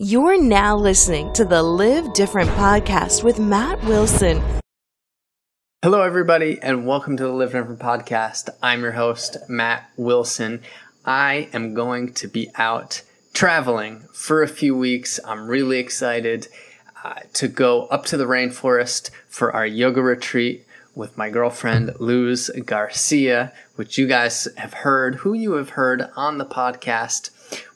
You're now listening to the Live Different podcast with Matt Wilson. Hello, everybody, and welcome to the Live Different podcast. I'm your host, Matt Wilson. I am going to be out traveling for a few weeks. I'm really excited uh, to go up to the rainforest for our yoga retreat with my girlfriend Luz Garcia, which you guys have heard, who you have heard on the podcast.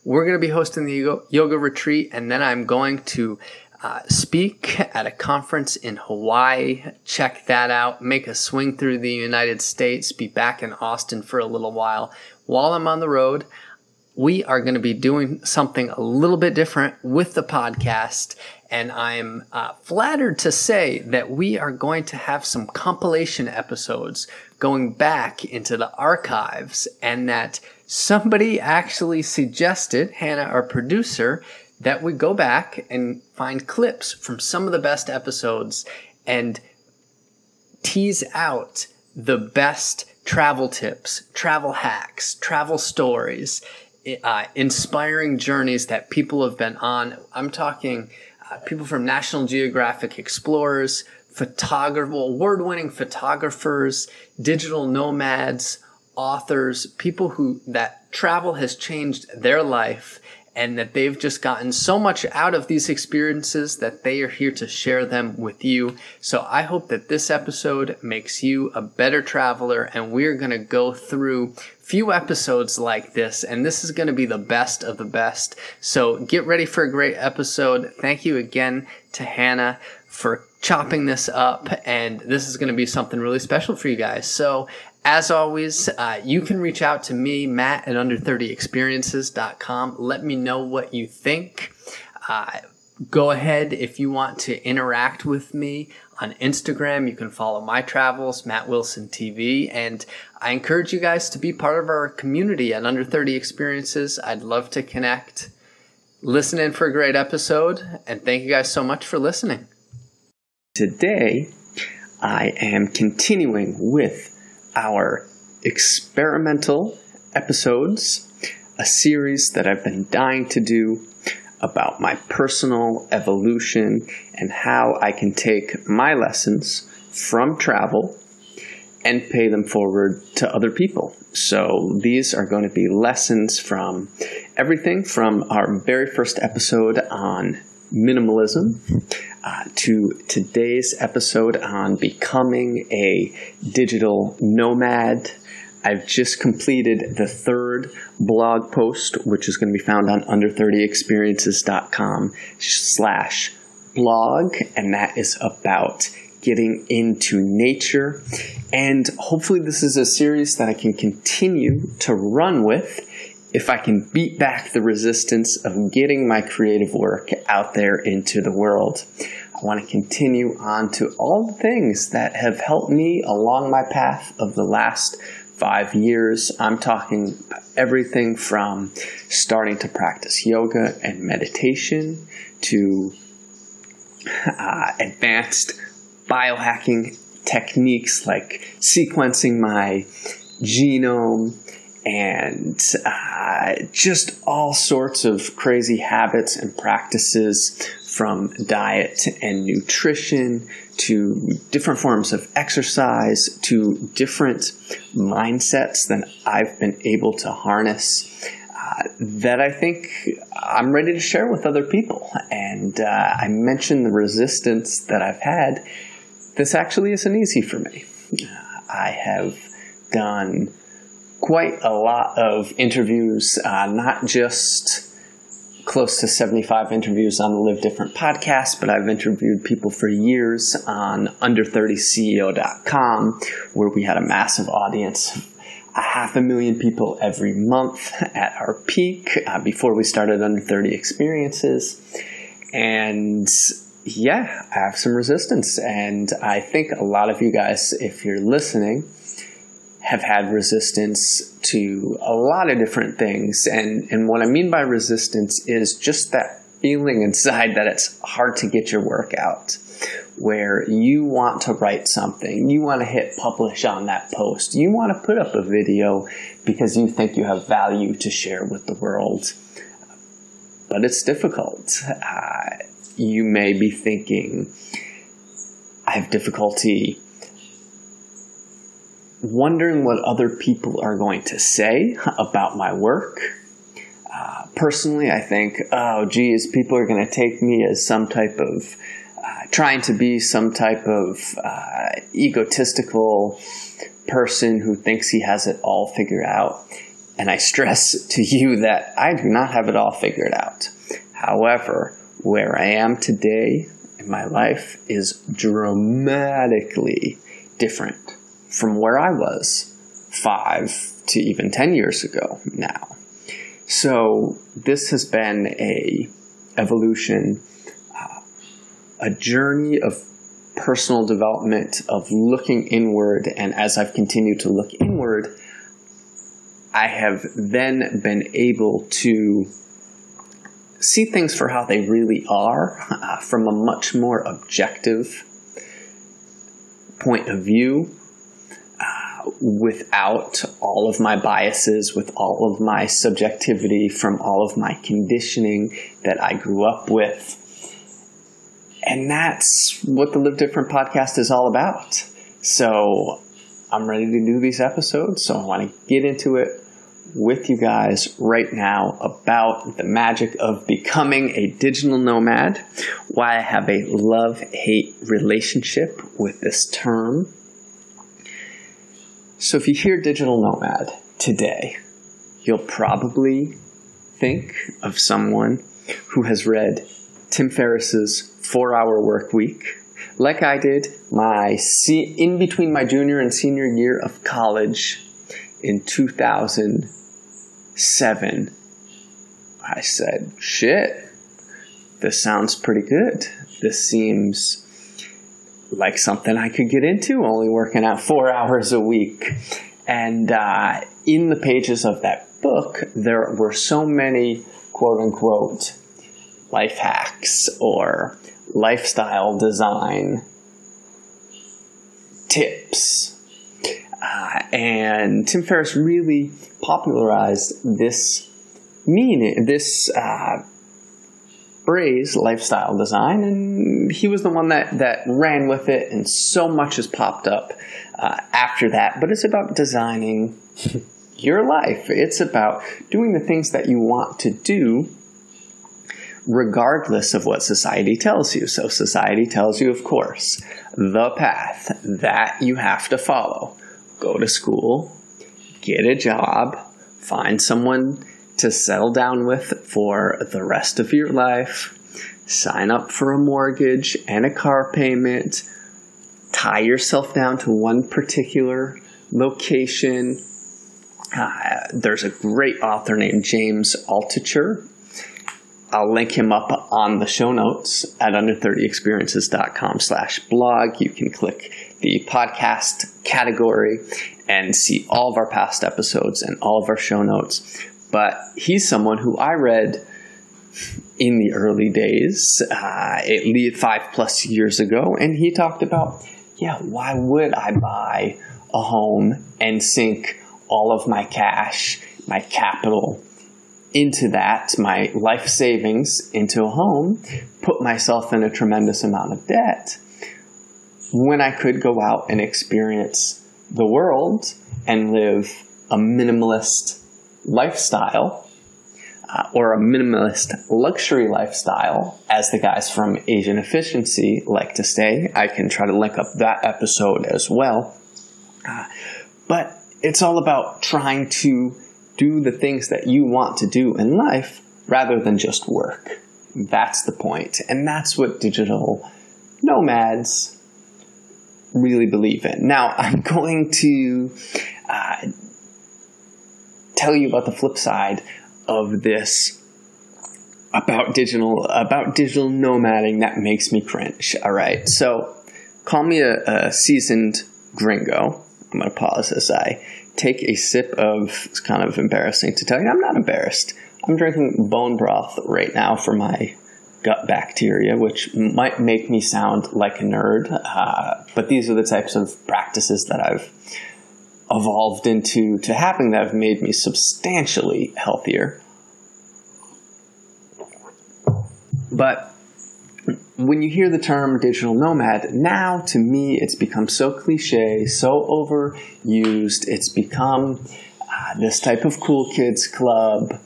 We're going to be hosting the yoga retreat, and then I'm going to uh, speak at a conference in Hawaii. Check that out. Make a swing through the United States. Be back in Austin for a little while. While I'm on the road, we are going to be doing something a little bit different with the podcast. And I'm uh, flattered to say that we are going to have some compilation episodes going back into the archives and that somebody actually suggested, Hannah, our producer, that we go back and find clips from some of the best episodes and tease out the best travel tips, travel hacks, travel stories, uh, inspiring journeys that people have been on. I'm talking uh, people from National Geographic explorers, photographer, award-winning photographers, digital nomads, authors, people who that travel has changed their life and that they've just gotten so much out of these experiences that they are here to share them with you. So I hope that this episode makes you a better traveler and we're going to go through few episodes like this and this is going to be the best of the best. So get ready for a great episode. Thank you again to Hannah for chopping this up and this is going to be something really special for you guys. So as always, uh, you can reach out to me, Matt at under30experiences.com. Let me know what you think. Uh, go ahead if you want to interact with me on Instagram. You can follow my travels, Matt Wilson TV, and I encourage you guys to be part of our community at Under 30 Experiences. I'd love to connect. Listen in for a great episode, and thank you guys so much for listening. Today, I am continuing with our experimental episodes, a series that I've been dying to do about my personal evolution and how I can take my lessons from travel and pay them forward to other people. So these are going to be lessons from everything from our very first episode on minimalism uh, to today's episode on becoming a digital nomad. I've just completed the third blog post, which is going to be found on under30experiences.com slash blog, and that is about getting into nature. And hopefully, this is a series that I can continue to run with if I can beat back the resistance of getting my creative work out there into the world. I want to continue on to all the things that have helped me along my path of the last five years. I'm talking everything from starting to practice yoga and meditation to uh, advanced biohacking techniques like sequencing my genome and uh, just all sorts of crazy habits and practices from diet and nutrition to different forms of exercise to different mindsets that I've been able to harness uh, that I think I'm ready to share with other people. And uh, I mentioned the resistance that I've had. This actually isn't easy for me. I have done quite a lot of interviews, uh, not just close to 75 interviews on the Live Different podcast, but I've interviewed people for years on under30ceo.com, where we had a massive audience, a half a million people every month at our peak uh, before we started Under 30 Experiences. And yeah, I have some resistance. And I think a lot of you guys, if you're listening, have had resistance to a lot of different things. And, and what I mean by resistance is just that feeling inside that it's hard to get your work out, where you want to write something, you want to hit publish on that post, you want to put up a video because you think you have value to share with the world. but it's difficult. Uh, you may be thinking, I have difficulty wondering what other people are going to say about my work. Uh, personally, I think, oh, geez, people are going to take me as some type of uh, trying to be some type of uh, egotistical person who thinks he has it all figured out. And I stress to you that I do not have it all figured out. However, where I am today in my life is dramatically different from where I was five to even 10 years ago now. So this has been a evolution, uh, a journey of personal development, of looking inward. And as I've continued to look inward, I have then been able to see things for how they really are uh, from a much more objective point of view without all of my biases, with all of my subjectivity, from all of my conditioning that I grew up with. And that's what the Live Different podcast is all about. So I'm ready to do these episodes. So I want to get into it with you guys right now about the magic of becoming a digital nomad, why I have a love hate relationship with this term so if you hear digital nomad today, you'll probably think of someone who has read Tim Ferriss's 4-Hour Work Week, like I did my in between my junior and senior year of college in 2007. I said, "Shit. This sounds pretty good. This seems like something I could get into, only working out four hours a week. And uh, in the pages of that book, there were so many quote unquote life hacks or lifestyle design tips. Uh, and Tim Ferriss really popularized this meaning, this uh, phrase lifestyle design and he was the one that that ran with it and so much has popped up uh, after that. But it's about designing your life. It's about doing the things that you want to do regardless of what society tells you. So society tells you of course the path that you have to follow. Go to school get a job find someone to settle down with for the rest of your life, sign up for a mortgage and a car payment, tie yourself down to one particular location. Uh, there's a great author named James Altucher. I'll link him up on the show notes at under30experiences.com slash blog. You can click the podcast category and see all of our past episodes and all of our show notes. But he's someone who I read in the early days, uh, at least five plus years ago, and he talked about, yeah, why would I buy a home and sink all of my cash, my capital into that, my life savings into a home, put myself in a tremendous amount of debt when I could go out and experience the world and live a minimalist lifestyle uh, or a minimalist luxury lifestyle, as the guys from Asian Efficiency like to say. I can try to link up that episode as well. Uh, but it's all about trying to do the things that you want to do in life rather than just work. That's the point. And that's what digital nomads really believe in. Now, I'm going to uh, tell you about the flip side of this about digital about digital nomading that makes me cringe. All right, so call me a, a seasoned gringo. I'm gonna pause as I take a sip of. It's kind of embarrassing to tell you. I'm not embarrassed. I'm drinking bone broth right now for my gut bacteria, which might make me sound like a nerd. Uh, but these are the types of practices that I've evolved into to having that have made me substantially healthier. But when you hear the term digital nomad, now to me it's become so cliche, so overused. It's become uh, this type of cool kids club,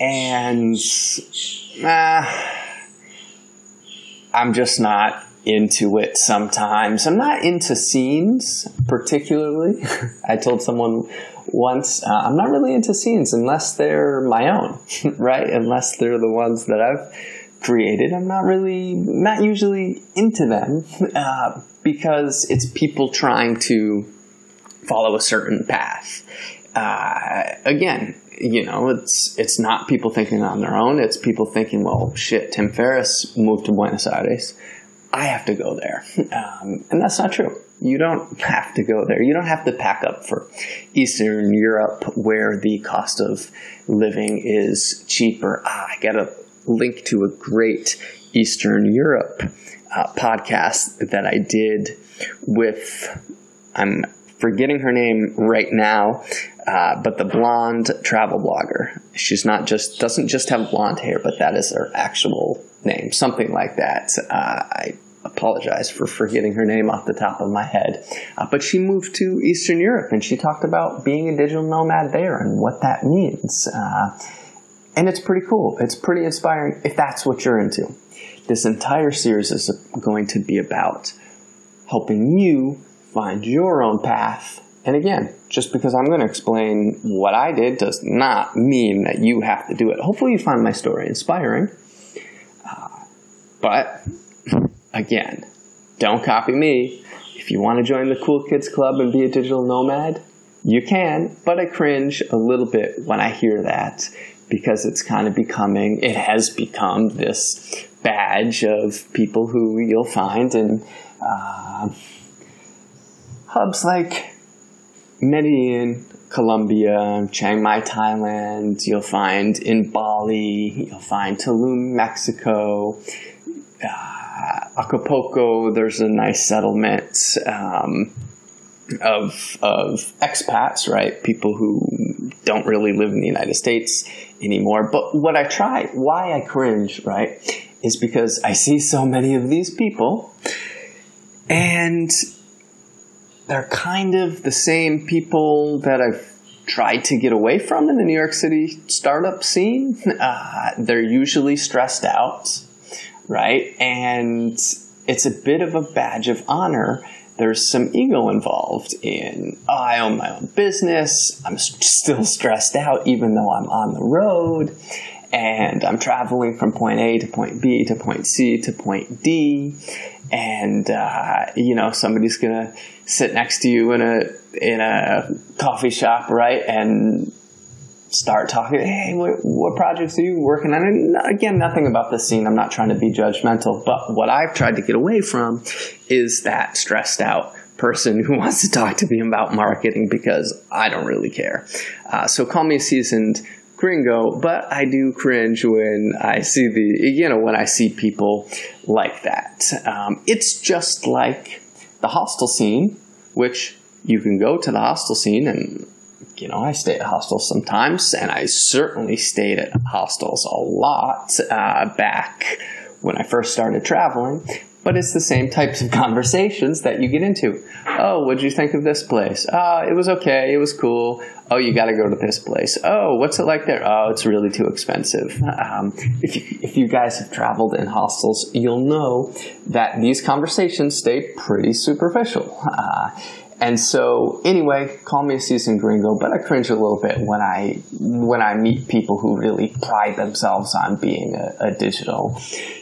and uh, I'm just not into it sometimes. I'm not into scenes particularly. I told someone once, uh, I'm not really into scenes unless they're my own, right? Unless they're the ones that I've created. I'm not really, not usually into them uh, because it's people trying to follow a certain path. Uh, again, you know, it's it's not people thinking on their own. It's people thinking, well, shit, Tim Ferriss moved to Buenos Aires. I have to go there, um, and that's not true. You don't have to go there. You don't have to pack up for Eastern Europe, where the cost of living is cheaper. Ah, I got a link to a great Eastern Europe uh, podcast that I did with, I'm forgetting her name right now, uh, but the blonde travel blogger. She's not just, doesn't just have blonde hair, but that is her actual name, something like that. Uh, I apologize for forgetting her name off the top of my head. Uh, but she moved to Eastern Europe and she talked about being a digital nomad there and what that means. Uh, and it's pretty cool. It's pretty inspiring if that's what you're into. This entire series is going to be about helping you find your own path. And again, just because I'm going to explain what I did does not mean that you have to do it. Hopefully, you find my story inspiring. Uh, but again, don't copy me. If you want to join the Cool Kids Club and be a digital nomad, you can, but I cringe a little bit when I hear that because it's kind of becoming, it has become this badge of people who you'll find in uh, hubs like Medellin, Colombia, Chiang Mai, Thailand. You'll find in Bali. You'll find Tulum, Mexico. Uh, Acapulco, there's a nice settlement um, of of expats, right? People who don't really live in the United States anymore. But what I try, why I cringe, right, is because I see so many of these people and they're kind of the same people that I've tried to get away from in the New York City startup scene. Uh, they're usually stressed out, right? And it's a bit of a badge of honor there's some ego involved in oh, I own my own business. I'm still stressed out even though I'm on the road and I'm traveling from point A to point B to point C to point D, and uh, you know somebody's gonna sit next to you in a in a coffee shop, right, and start talking. Hey, what, what, projects are you working on? And again, nothing about the scene. I'm not trying to be judgmental, but what I've tried to get away from is that stressed out person who wants to talk to me about marketing because I don't really care. Uh, so call me a seasoned gringo, but I do cringe when I see the, you know, when I see people like that. Um, it's just like the hostel scene, which you can go to the hostel scene and you know, I stay at hostels sometimes, and I certainly stayed at hostels a lot uh, back when I first started traveling. But it's the same types of conversations that you get into. Oh, what'd you think of this place? Oh, it was okay. It was cool. Oh, you got to go to this place. Oh, what's it like there? Oh, it's really too expensive. Um, if, you, if you guys have traveled in hostels, you'll know that these conversations stay pretty superficial. Uh, and so, anyway, call me a seasoned gringo, but I cringe a little bit when I when I meet people who really pride themselves on being a, a digital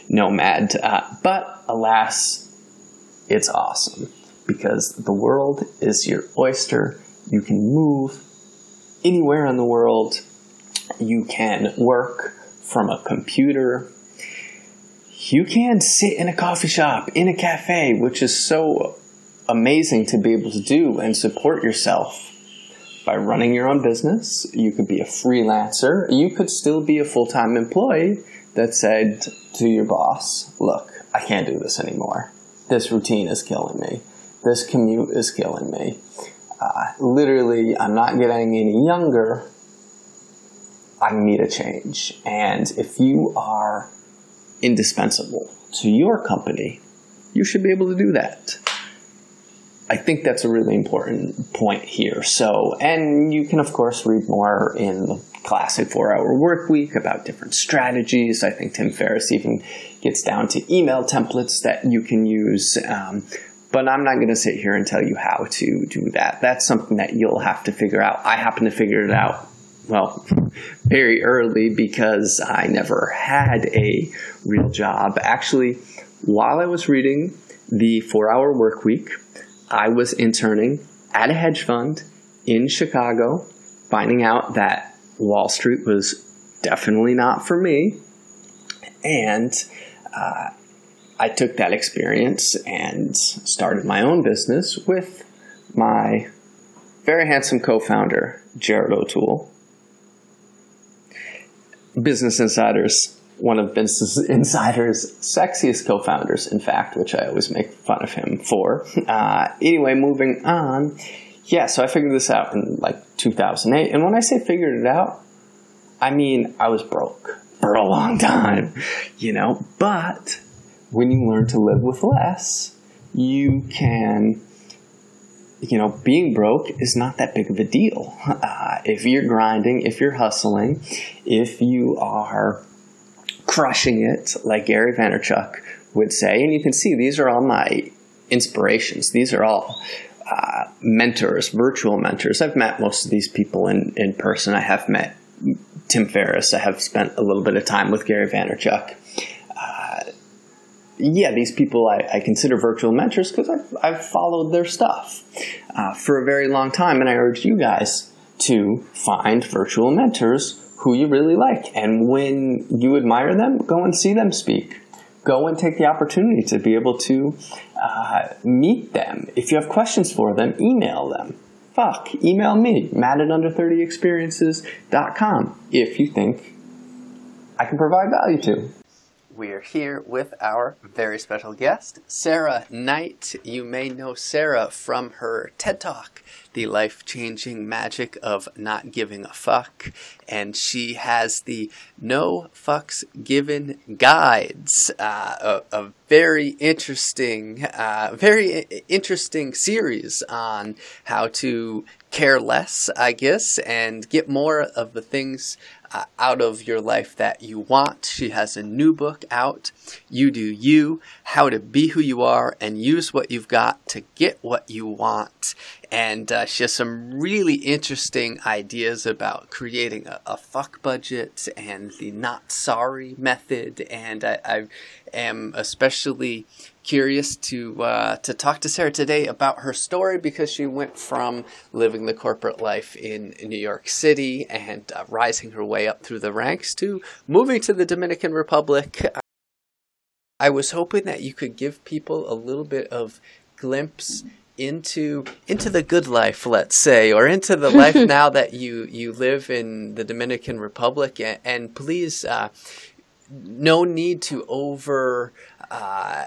nomad. Uh, but alas, it's awesome because the world is your oyster. You can move anywhere in the world. You can work from a computer. You can sit in a coffee shop, in a cafe, which is so amazing to be able to do and support yourself by running your own business. You could be a freelancer. You could still be a full time employee that said to your boss, Look, I can't do this anymore. This routine is killing me. This commute is killing me. Uh, literally, I'm not getting any younger. I need a change. And if you are indispensable to your company, you should be able to do that. I think that's a really important point here. So, and you can, of course, read more in the classic four hour work week about different strategies. I think Tim Ferriss even gets down to email templates that you can use. Um, but I'm not going to sit here and tell you how to do that. That's something that you'll have to figure out. I happen to figure it out, well, very early because I never had a real job. Actually, while I was reading the four hour work week, I was interning at a hedge fund in Chicago, finding out that Wall Street was definitely not for me. And uh, I took that experience and started my own business with my very handsome co founder, Jared O'Toole. Business Insiders, one of Business Insider's sexiest co founders, in fact, which I always make fun of him for. Uh, anyway, moving on. Yeah, so I figured this out in like 2008. And when I say figured it out, I mean I was broke for a long time, you know, but when you learn to live with less, you can, you know, being broke is not that big of a deal. Uh, if you're grinding, if you're hustling, if you are crushing it, like Gary Vaynerchuk would say, and you can see these are all my inspirations. These are all uh, mentors, virtual mentors. I've met most of these people in, in person. I have met Tim Ferriss. I have spent a little bit of time with Gary Vaynerchuk yeah, these people I, I consider virtual mentors because I've, I've, followed their stuff uh, for a very long time. And I urge you guys to find virtual mentors who you really like. And when you admire them, go and see them speak. Go and take the opportunity to be able to uh, meet them. If you have questions for them, email them. Fuck, email me, matt at under30experiences.com if you think I can provide value to we are here with our very special guest, Sarah Knight. You may know Sarah from her TED Talk, The Life Changing Magic of Not Giving a Fuck. And she has the No Fucks Given Guides, uh, a, a, very interesting, uh, very interesting series on how to care less, I guess, and get more of the things out of your life that you want. She has a new book out, You Do You How to Be Who You Are and Use What You've Got to Get What You Want. And uh, she has some really interesting ideas about creating a, a fuck budget and the not sorry method. And I, I am especially curious to uh, to talk to Sarah today about her story because she went from living the corporate life in, New York City and uh, rising her way up through the ranks to moving to the Dominican Republic. I was hoping that you could give people a little bit of glimpse into into the good life, let's say, or into the life now that you you live in the Dominican Republic, and, and please. Uh, no need to over uh,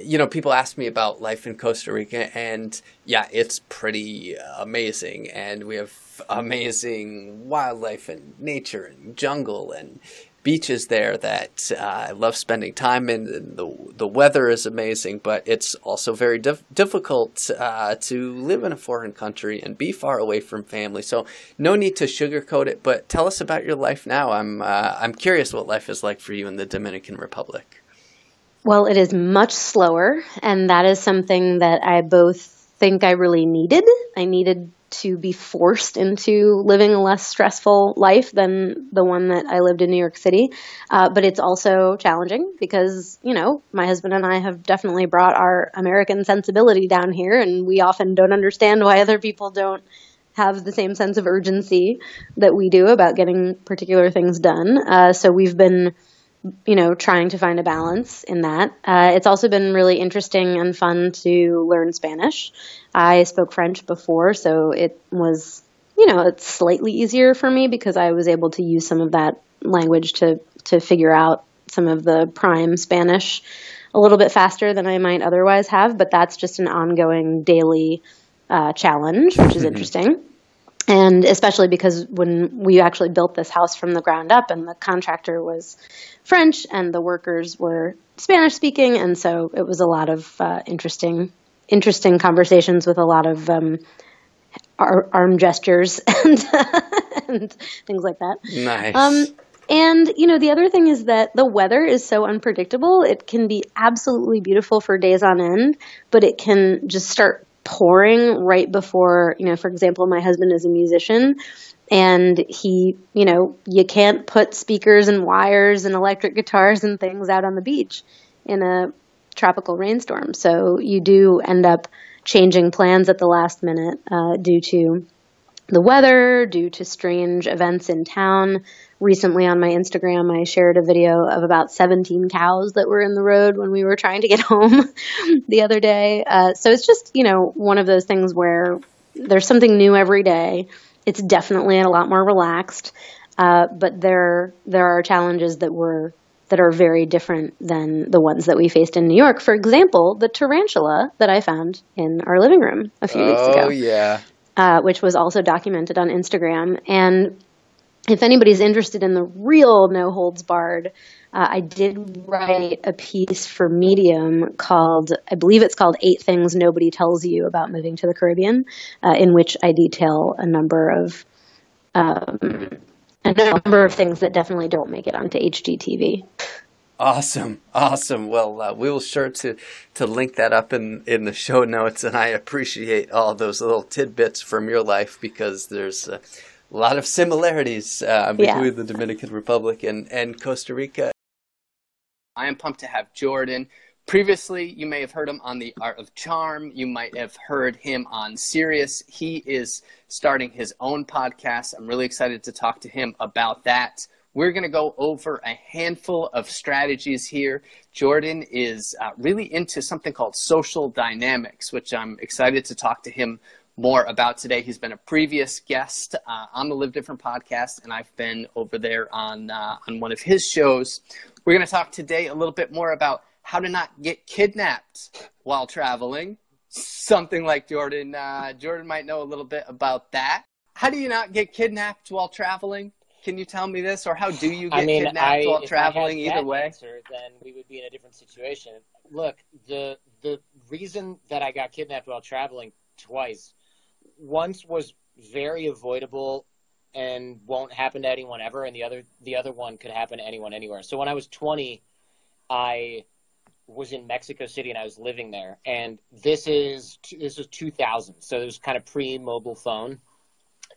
you know, people ask me about life in Costa Rica, and yeah, it's pretty amazing. And we have amazing wildlife and nature and jungle and beaches there that uh, I love spending time in. The the weather is amazing, but it's also very dif- difficult uh, to live in a foreign country and be far away from family. So no need to sugarcoat it. But tell us about your life now. I'm uh, I'm curious what life is like for you in the Dominican Republic. Well, it is much slower, and that is something that I both think I really needed. I needed to be forced into living a less stressful life than the one that I lived in New York City. Uh, but it's also challenging because, you know, my husband and I have definitely brought our American sensibility down here, and we often don't understand why other people don't have the same sense of urgency that we do about getting particular things done. Uh, so we've been you know, trying to find a balance in that. Uh, it's also been really interesting and fun to learn Spanish. I spoke French before, so it was, you know, it's slightly easier for me because I was able to use some of that language to to figure out some of the prime Spanish a little bit faster than I might otherwise have. But that's just an ongoing daily uh, challenge, which is mm-hmm. interesting. And especially because when we actually built this house from the ground up and the contractor was french and the workers were spanish speaking. And so it was a lot of uh, interesting interesting conversations with a lot of um, ar- arm gestures and, and, things like that. Nice. Um, and you know the other thing is that the weather is so unpredictable. It can be absolutely beautiful for days on end but it can just start pouring right before, you know, for example, my husband is a musician and he, you know, you can't put speakers and wires and electric guitars and things out on the beach in a tropical rainstorm. So you do end up changing plans at the last minute uh, due to the weather, due to strange events in town recently on my Instagram, I shared a video of about 17 cows that were in the road when we were trying to get home the other day. Uh, so it's just, you know, one of those things where there's something new every day. It's definitely a lot more relaxed, uh, but there there are challenges that were that are very different than the ones that we faced in New York. For example, the tarantula that I found in our living room a few oh, weeks ago. Oh yeah. Uh, which was also documented on Instagram. And if anybody's interested in the real no holds barred, uh, I did write a piece for Medium called, I believe it's called Eight Things Nobody Tells You About Moving to the Caribbean, uh, in which I detail a number of um, a number of things that definitely don't make it onto HGTV. Awesome, awesome. Well, uh, we will sure to to link that up in in the show notes, and I appreciate all those little tidbits from your life because there's. Uh, a lot of similarities uh, between yeah. the Dominican Republic and, and Costa Rica. I am pumped to have Jordan. Previously, you may have heard him on The Art of Charm. You might have heard him on Sirius. He is starting his own podcast. I'm really excited to talk to him about that. We're going to go over a handful of strategies here. Jordan is uh, really into something called social dynamics, which I'm excited to talk to him more about today. He's been a previous guest uh, on the Live Different podcast, and I've been over there on uh, on one of his shows. We're going to talk today a little bit more about how to not get kidnapped while traveling. Something like Jordan. Uh, Jordan might know a little bit about that. How do you not get kidnapped while traveling? Can you tell me this, or how do you get I mean, kidnapped I, while traveling? either way, answer, then we would be in a different situation. Look, the the reason that I got kidnapped while traveling twice once was very avoidable and won't happen to anyone ever, and the other the other one could happen to anyone anywhere. So when I was 20, I was in Mexico City and I was living there, and this is this was 2000, so it was kind of pre-mobile phone,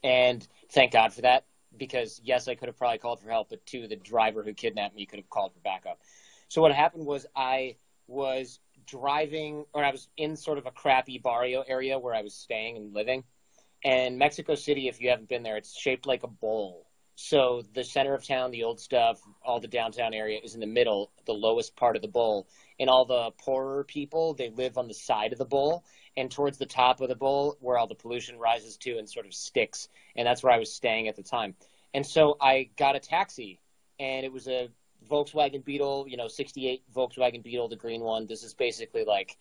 and thank God for that because yes, I could have probably called for help, but two, the driver who kidnapped me could have called for backup. So what happened was I was driving, or I was in sort of a crappy barrio area where I was staying and living. And Mexico City, if you haven't been there, it's shaped like a bowl. So the center of town, the old stuff, all the downtown area is in the middle, the lowest part of the bowl. And all the poorer people, they live on the side of the bowl and towards the top of the bowl where all the pollution rises to and sort of sticks. And that's where I was staying at the time. And so I got a taxi and it was a Volkswagen Beetle, you know, 68 Volkswagen Beetle, the green one. This is basically like,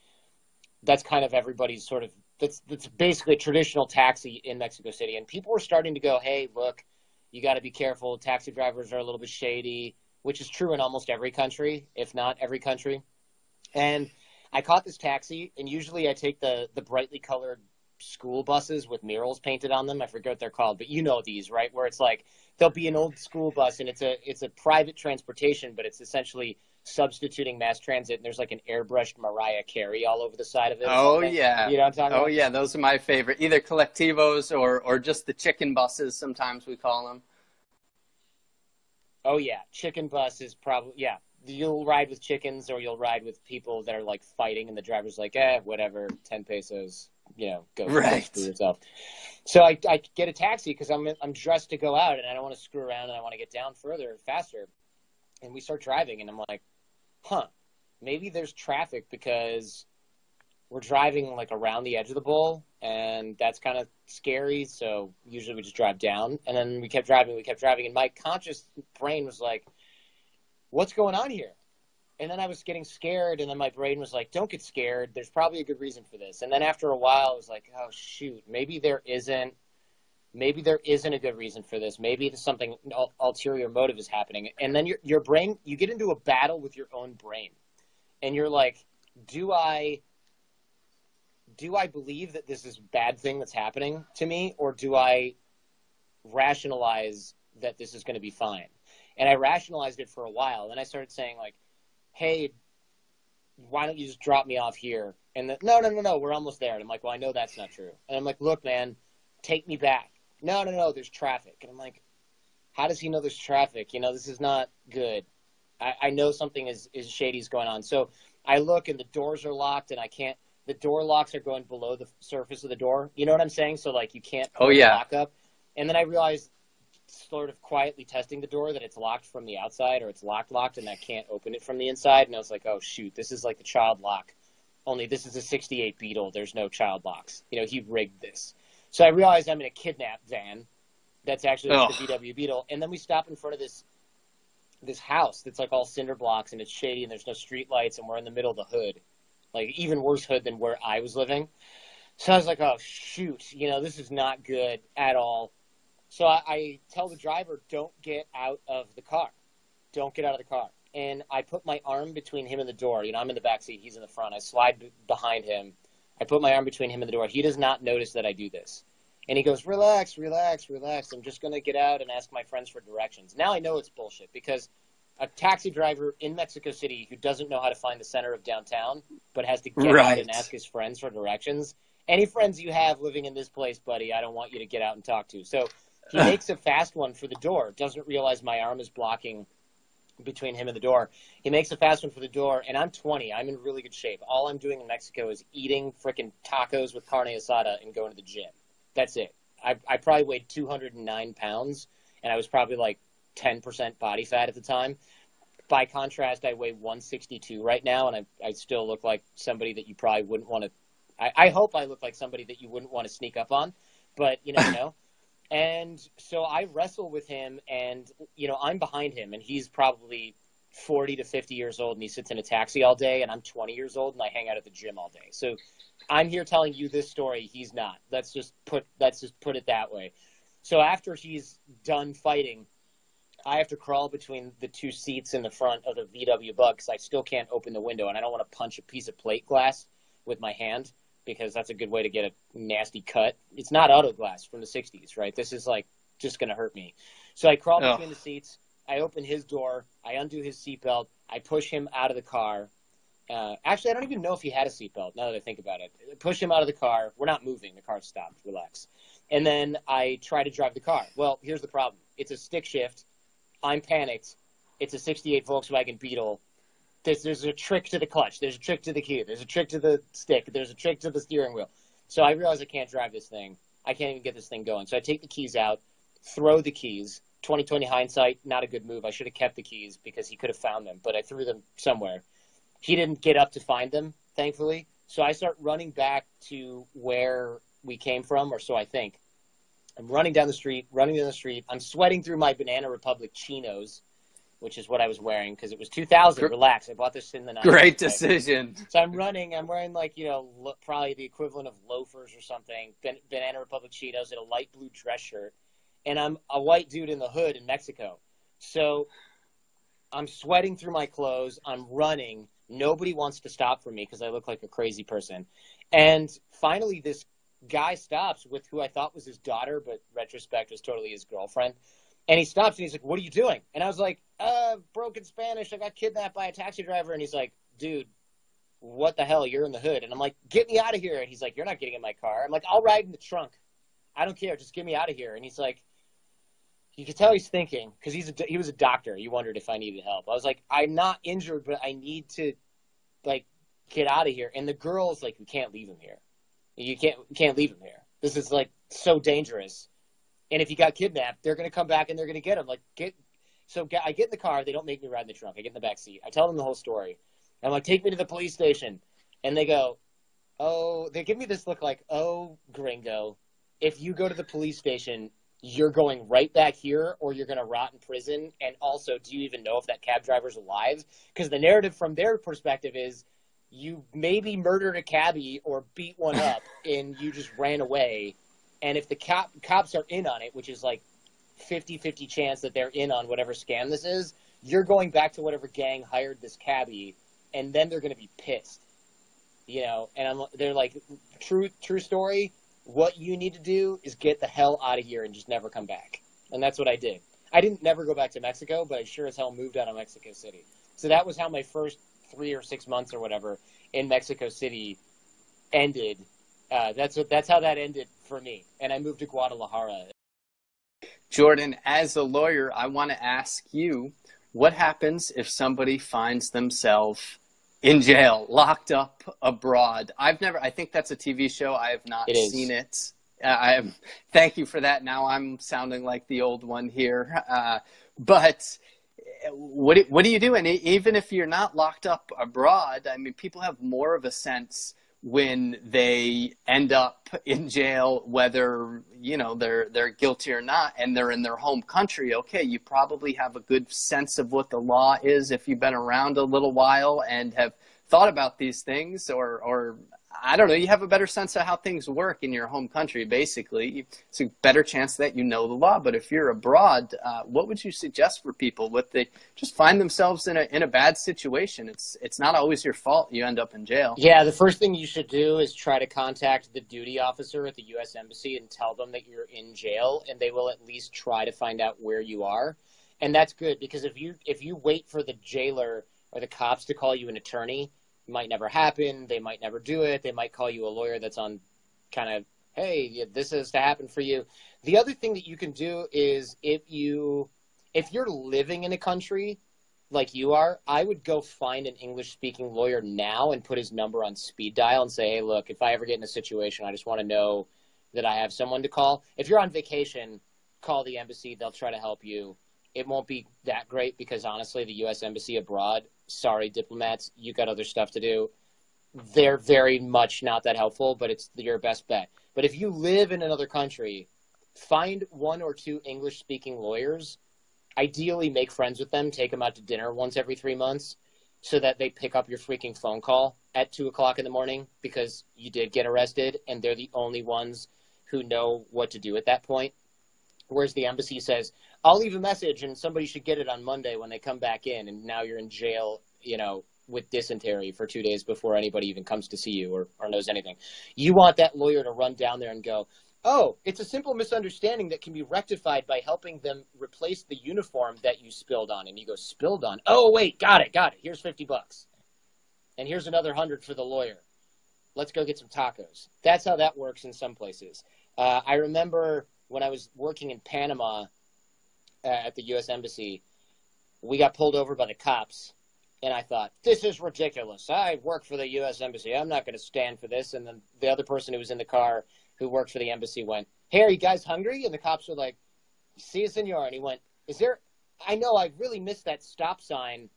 that's kind of everybody's sort of, that's, that's basically a traditional taxi in Mexico City. And people were starting to go, hey, look, you got to be careful. Taxi drivers are a little bit shady, which is true in almost every country, if not every country. And I caught this taxi, and usually I take the, the brightly colored school buses with murals painted on them. I forget what they're called, but you know these, right? Where it's like there'll be an old school bus and it's a it's a private transportation, but it's essentially substituting mass transit. And there's like an airbrushed Mariah Carey all over the side of it. Oh yeah, you know what I'm talking oh, about? yeah, those are my favorite. Either colectivos or or just the chicken buses. Sometimes we call them. Oh yeah, chicken bus is probably yeah. You'll ride with chickens or you'll ride with people that are like fighting, and the driver's like, eh, whatever, ten pesos you know, go right. for yourself. So I, I get a taxi because I'm I'm dressed to go out and I don't want to screw around and I want to get down further and faster. And we start driving and I'm like, huh, maybe there's traffic because we're driving like around the edge of the bowl and that's kind of scary. So usually we just drive down and then we kept driving, we kept driving, and my conscious brain was like, what's going on here? and then I was getting scared, and then my brain was like, "Don't get scared. There's probably a good reason for this." And then after a while, I was like, "Oh shoot, maybe there isn't. maybe there isn't a good reason for this. Maybe there's something ulterior motive is happening, and then your your brain you get into a battle with your own brain, and you're like, do I do I believe that this is a bad thing that's happening to me, or do I rationalize that this is going to be fine? And I rationalized it for a while. Then I started saying like, hey, why don't you just drop me off here? And the, no, no, no, no, we're almost there. And I'm like, well, I know that's not true. And I'm like, look, man, take me back. No, no, no, there's traffic. And I'm like, how does he know there's traffic? You know, this is not good. I, I know something is, is shady is going on. So I look and the doors are locked and I can't, the door locks are going below the surface of the door. You know what I'm saying? So like you can't oh, yeah. lock up. And then I realized sort of quietly testing the door that it's locked from the outside or it's locked locked and I can't open it from the inside. And I was like, oh shoot, this is like the child lock. Only this is a 68 Beetle. There's no child locks. You know, he rigged this. So I realized I'm in a kidnap van. That's actually like the VW Beetle. And then we stop in front of this this house that's like all cinder blocks and it's shady and there's no street lights and we're in the middle of the hood. Like even worse hood than where I was living. So I was like, oh shoot, you know, this is not good at all. So I, I tell the driver, don't get out of the car. Don't get out of the car. And I put my arm between him and the door. You know, I'm in the back seat, he's in the front. I slide b- behind him. I put my arm between him and the door. He does not notice that I do this. And he goes, relax, relax, relax. I'm just going to get out and ask my friends for directions. Now I know it's bullshit because a taxi driver in Mexico City who doesn't know how to find the center of downtown, but has to get right. out and ask his friends for directions. Any friends you have living in this place, buddy, I don't want you to get out and talk to. So he makes a fast one for the door. Doesn't realize my arm is blocking between him and the door. He makes a fast one for the door, and I'm 20. I'm in really good shape. All I'm doing in Mexico is eating freaking tacos with carne asada and going to the gym. That's it. I, I probably weighed 209 pounds, and I was probably like 10% body fat at the time. By contrast, I weigh 162 right now, and I, I still look like somebody that you probably wouldn't want to. I, I hope I look like somebody that you wouldn't want to sneak up on, but you never know. And so I wrestle with him, and you know I'm behind him, and he's probably 40 to 50 years old, and he sits in a taxi all day, and I'm 20 years old, and I hang out at the gym all day. So I'm here telling you this story. He's not. Let's just put let's just put it that way. So after he's done fighting, I have to crawl between the two seats in the front of the VW Bug because I still can't open the window, and I don't want to punch a piece of plate glass with my hand because that's a good way to get a nasty cut. It's not auto glass from the 60s, right? This is like just going to hurt me. So I crawl oh. between the seats. I open his door. I undo his seatbelt. I push him out of the car. Uh, actually, I don't even know if he had a seatbelt now that I think about it. I push him out of the car. We're not moving. The car stopped. Relax. And then I try to drive the car. Well, here's the problem it's a stick shift. I'm panicked. It's a 68 Volkswagen Beetle there's, there's a trick to the clutch. There's a trick to the key. There's a trick to the stick. There's a trick to the steering wheel. So I realize I can't drive this thing. I can't even get this thing going. So I take the keys out, throw the keys. 2020 hindsight, not a good move. I should have kept the keys because he could have found them, but I threw them somewhere. He didn't get up to find them, thankfully. So I start running back to where we came from, or so I think. I'm running down the street, running down the street. I'm sweating through my Banana Republic chinos which is what I was wearing because it was 2000. Relax, I bought this in the 90s. Great decision. So I'm running. I'm wearing like you know lo- probably the equivalent of loafers or something, Ban- Banana Republic Cheetos, and a light blue dress shirt, and I'm a white dude in the hood in Mexico. So I'm sweating through my clothes. I'm running. Nobody wants to stop for me because I look like a crazy person. And finally, this guy stops with who I thought was his daughter, but retrospect was totally his girlfriend. And he stops and he's like, "What are you doing?" And I was like, "Uh, broken Spanish. I got kidnapped by a taxi driver." And he's like, "Dude, what the hell? You're in the hood." And I'm like, "Get me out of here!" And he's like, "You're not getting in my car." I'm like, "I'll ride in the trunk. I don't care. Just get me out of here." And he's like, you can tell he's thinking because he's a, he was a doctor. He wondered if I needed help. I was like, "I'm not injured, but I need to like get out of here." And the girl's like, "We can't leave him here. You can't we can't leave him here. This is like so dangerous." And if he got kidnapped, they're going to come back and they're going to get him. Like get. So I get in the car. They don't make me ride in the trunk. I get in the back seat. I tell them the whole story. I'm like, take me to the police station. And they go, oh, they give me this look like, oh, gringo, if you go to the police station, you're going right back here or you're going to rot in prison. And also, do you even know if that cab driver's alive? Because the narrative from their perspective is you maybe murdered a cabbie or beat one up and you just ran away And if the cop, cops are in on it, which is like 50-50 chance that they're in on whatever scam this is, you're going back to whatever gang hired this cabbie, and then they're going to be pissed. You know, and I'm, they're like, true, true story. What you need to do is get the hell out of here and just never come back. And that's what I did. I didn't never go back to Mexico, but I sure as hell moved out of Mexico City. So that was how my first three or six months or whatever in Mexico City ended. Uh, that's what that's how that ended for me. And I moved to Guadalajara. Jordan, as a lawyer, I want to ask you what happens if somebody finds themselves in jail, locked up abroad? I've never, I think that's a TV show. I have not It seen it. Uh, I thank you for that. Now I'm sounding like the old one here. Uh, but what do, what do you do? And even if you're not locked up abroad, I mean, people have more of a sense when they end up in jail, whether you know they're they're guilty or not, and they're in their home country. Okay, you probably have a good sense of what the law is if you've been around a little while and have thought about these things, or or I don't know, you have a better sense of how things work in your home country, basically. It's a better chance that you know the law. But if you're abroad, uh, what would you suggest for people with the just find themselves in a in a bad situation? It's it's not always your fault you end up in jail. Yeah, the first thing you should do is try to contact the duty officer at the U.S. Embassy and tell them that you're in jail, and they will at least try to find out where you are. And that's good because if you if you wait for the jailer or the cops to call you an attorney, might never happen. They might never do it. They might call you a lawyer that's on kind of, hey, this is to happen for you. The other thing that you can do is if you if you're living in a country like you are, I would go find an English speaking lawyer now and put his number on speed dial and say, hey, look, if I ever get in a situation, I just want to know that I have someone to call. If you're on vacation, call the embassy. They'll try to help you. It won't be that great because honestly, the U.S. embassy abroad sorry, diplomats, you got other stuff to do. They're very much not that helpful, but it's your best bet. But if you live in another country, find one or two English speaking lawyers. Ideally, make friends with them, take them out to dinner once every three months so that they pick up your freaking phone call at two o'clock in the morning because you did get arrested and they're the only ones who know what to do at that point. Whereas the embassy says, I'll leave a message and somebody should get it on Monday when they come back in, and now you're in jail, you know, with dysentery for two days before anybody even comes to see you or, or knows anything. You want that lawyer to run down there and go, Oh, it's a simple misunderstanding that can be rectified by helping them replace the uniform that you spilled on. And you go, Spilled on? Oh, wait, got it, got it. Here's 50 bucks. And here's another 100 for the lawyer. Let's go get some tacos. That's how that works in some places. Uh, I remember when I was working in Panama Uh, at the U.S. Embassy, we got pulled over by the cops, and I thought, this is ridiculous. I work for the U.S. Embassy. I'm not going to stand for this. And then the other person who was in the car who worked for the embassy went, hey, are you guys hungry? And the cops were like, see senor. And he went, is there, I know I really missed that stop sign.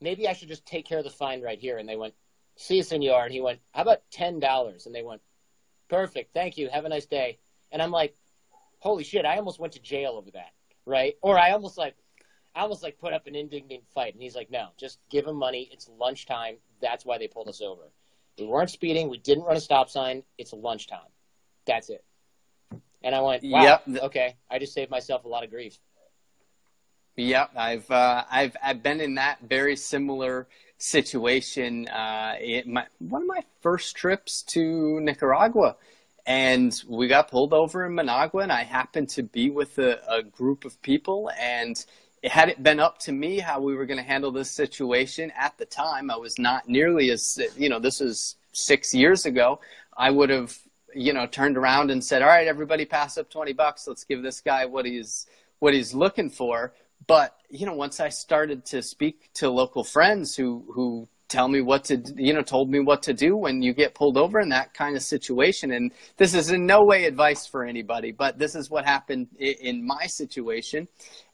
Maybe I should just take care of the fine right here. And they went, see senor. And he went, how about $10? And they went, perfect. Thank you. Have a nice day. And I'm like, holy shit, I almost went to jail over that, right? Or I almost like, I almost like put up an indignant fight. And he's like, no, just give him money. It's lunchtime. That's why they pulled us over. We weren't speeding. We didn't run a stop sign. It's lunchtime. That's it. And I went, wow, yep. okay. I just saved myself a lot of grief. Yep, I've uh, I've I've been in that very similar situation. Uh, my, one of my first trips to Nicaragua and we got pulled over in Managua, and I happened to be with a, a group of people, and it, had it been up to me how we were going to handle this situation at the time, I was not nearly as you know. This is six years ago. I would have you know turned around and said, "All right, everybody, pass up twenty bucks. Let's give this guy what he's what he's looking for." But you know, once I started to speak to local friends who who tell me what to you know told me what to do when you get pulled over in that kind of situation. And this is in no way advice for anybody but this is what happened in my situation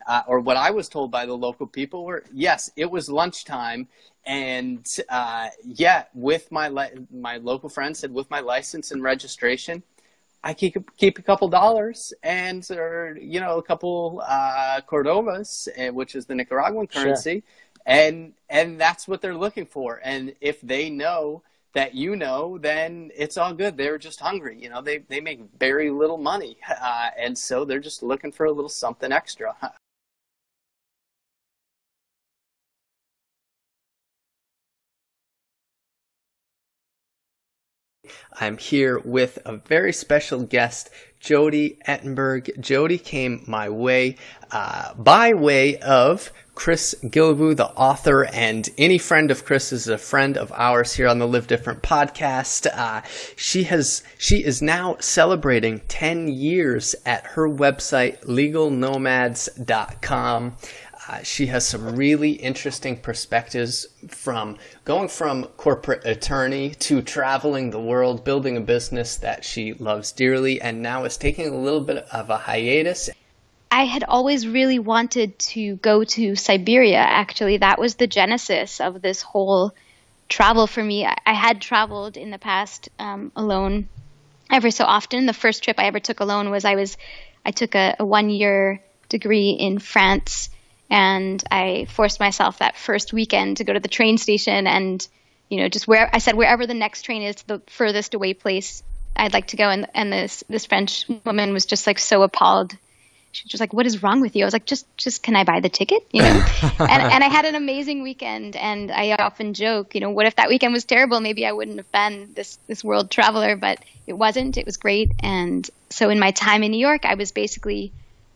uh, or what i was told by the local people were yes it was lunchtime. And uh, yeah with my li- my local friend said with my license and registration I keep keep a couple dollars and or you know a couple uh, córdobas, eh, which is the Nicaraguan currency, sure and and that's what they're looking for and if they know that you know, then it's all good. They're just hungry. You know, they, they make very little money. Uh, and so they're just looking for a little something extra. I'm here with a very special guest, Jody Ettenberg. Jody came my way uh, by way of Chris Guillebeau, the author, and any friend of Chris is a friend of ours here on the Live Different podcast. Uh, she has she is now celebrating 10 years at her website legalnomads.com. Uh, she has some really interesting perspectives from going from corporate attorney to traveling the world, building a business that she loves dearly, and now is taking a little bit of a hiatus. I had always really wanted to go to Siberia, actually. That was the genesis of this whole travel for me. I had traveled in the past um, alone every so often. The first trip I ever took alone was I was I took a, a one year degree in France and I forced myself that first weekend to go to the train station and you know just where I said wherever the next train is the furthest away place I'd like to go. And and this this French woman was just like so appalled. She was just like what is wrong with you? I was like just just can I buy the ticket? You know? And and I had an amazing weekend. And I often joke you know what if that weekend was terrible? Maybe I wouldn't have been this this world traveler. But it wasn't. It was great. And so in my time in New York I was basically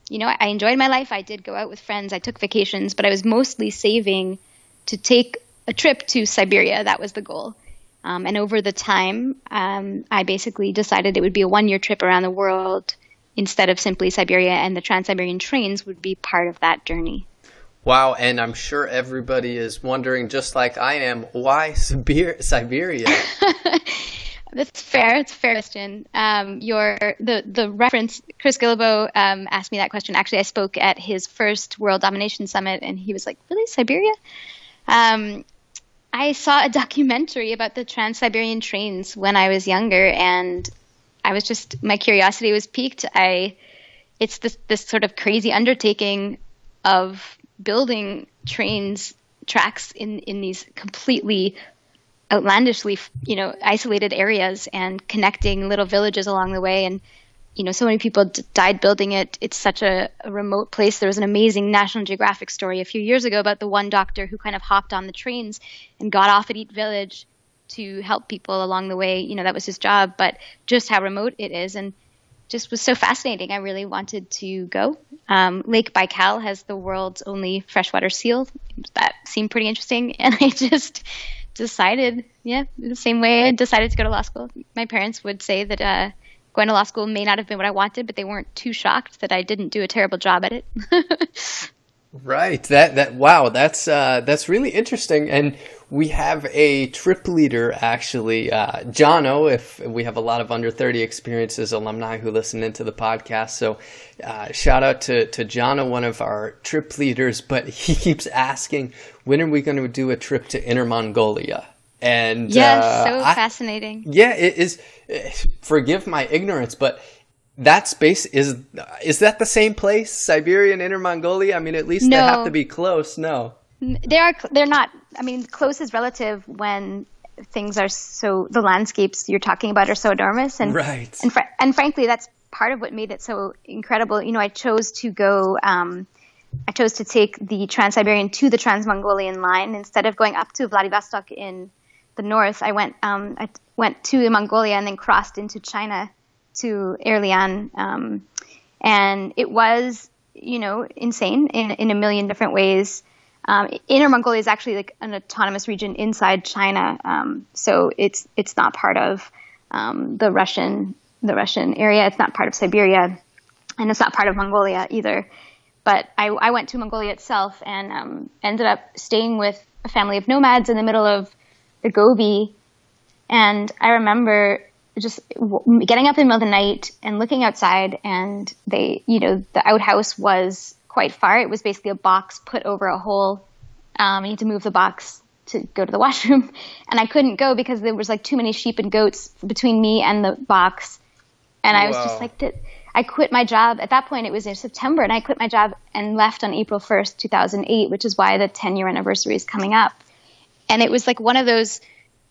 you know, I enjoyed my life. I did go out with friends. I took vacations, but I was mostly saving to take a trip to Siberia. That was the goal. Um, and over the time, um, I basically decided it would be a one year trip around the world instead of simply Siberia, and the Trans Siberian trains would be part of that journey. Wow, and I'm sure everybody is wondering, just like I am, why Siberia? That's fair. It's a fair question. Um, your the the reference Chris Guillebeau um, asked me that question. Actually, I spoke at his first World Domination Summit, and he was like, "Really, Siberia?" Um, I saw a documentary about the Trans Siberian trains when I was younger, and I was just my curiosity was piqued. I it's this this sort of crazy undertaking of building trains tracks in in these completely outlandishly, you know, isolated areas and connecting little villages along the way. And, you know, so many people d- died building it. It's such a, a, remote place. There was an amazing National Geographic story a few years ago about the one doctor who kind of hopped on the trains and got off at each village to help people along the way. You know, that was his job, but just how remote it is. And just was so fascinating. I really wanted to go. Um, Lake Baikal has the world's only freshwater seal. That seemed pretty interesting. And I just, decided, yeah, the same way I decided to go to law school. My parents would say that uh, going to law school may not have been what I wanted, but they weren't too shocked that I didn't do a terrible job at it. right. That that wow. That's uh, that's really interesting. And we have a trip leader actually, uh, Jono. If we have a lot of under thirty experiences alumni who listen into the podcast, so uh, shout out to to Jono, one of our trip leaders. But he keeps asking when are we going to do a trip to Inner Mongolia? And yes, uh, so I, fascinating. Yeah, it is. Forgive my ignorance, but that space is is that the same place, Siberia and Inner Mongolia? I mean, at least no. they have to be close. No, they are. They're not. I mean, close is relative when things are so the landscapes you're talking about are so enormous and right and fr- and frankly that's part of what made it so incredible you know i chose to go um, I chose to take the Trans Siberian to the Trans Mongolian line instead of going up to Vladivostok in the north. I went um, I went to Mongolia and then crossed into China to Erlian, um, and it was you know insane in in a million different ways. Um, Inner Mongolia is actually like an autonomous region inside China, um, so it's it's not part of um, the Russian the Russian area. It's not part of Siberia, and it's not part of Mongolia either. But I, I went to Mongolia itself and um, ended up staying with a family of nomads in the middle of the Gobi. And I remember just getting up in the middle of the night and looking outside, and they, you know, the outhouse was quite far. It was basically a box put over a hole. Um, you had to move the box to go to the washroom, and I couldn't go because there was like too many sheep and goats between me and the box. And I was just like, I quit my job. At that point, it was in September, and I quit my job and left on April 1st, 2008, which is why the 10 year anniversary is coming up. And it was like one of those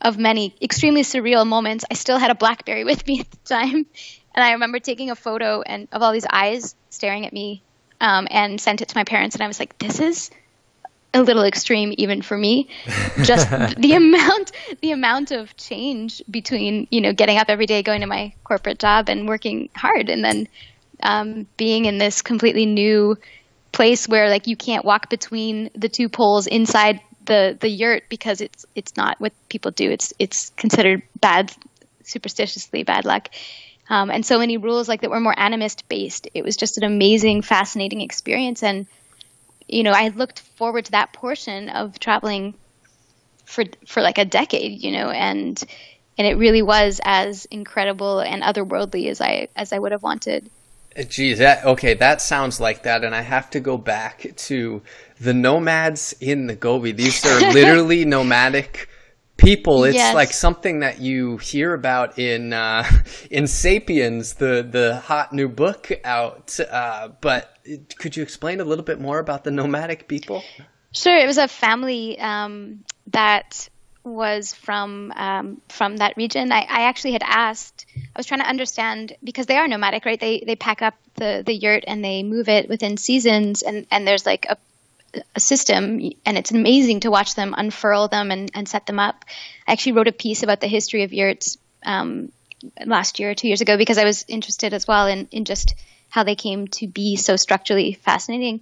of many extremely surreal moments. I still had a BlackBerry with me at the time, and I remember taking a photo and of all these eyes staring at me, um, and sent it to my parents. And I was like, "This is a little extreme, even for me. Just the amount, the amount of change between you know getting up every day, going to my corporate job, and working hard, and then um, being in this completely new place where like you can't walk between the two poles inside the the yurt because it's it's not what people do. It's it's considered bad, superstitiously bad luck. Um, and so many rules like that were more animist based. It was just an amazing, fascinating experience, and you know I looked forward to that portion of traveling for for like a decade, you know, and and it really was as incredible and otherworldly as I as I would have wanted. Geez, that, okay, that sounds like that, and I have to go back to the nomads in the Gobi. These are literally nomadic people. It's Yes. like something that you hear about in uh, in *Sapiens*, the the hot new book out. Uh, but could you explain a little bit more about the nomadic people? Sure, it was a family um, that was from um, from that region. I, I actually had asked. I was trying to understand because they are nomadic, right? They they pack up the the yurt and they move it within seasons, and and there's like a a system, and it's amazing to watch them unfurl them and, and set them up. I actually wrote a piece about the history of yurts um, last year or two years ago because I was interested as well in, in just how they came to be so structurally fascinating.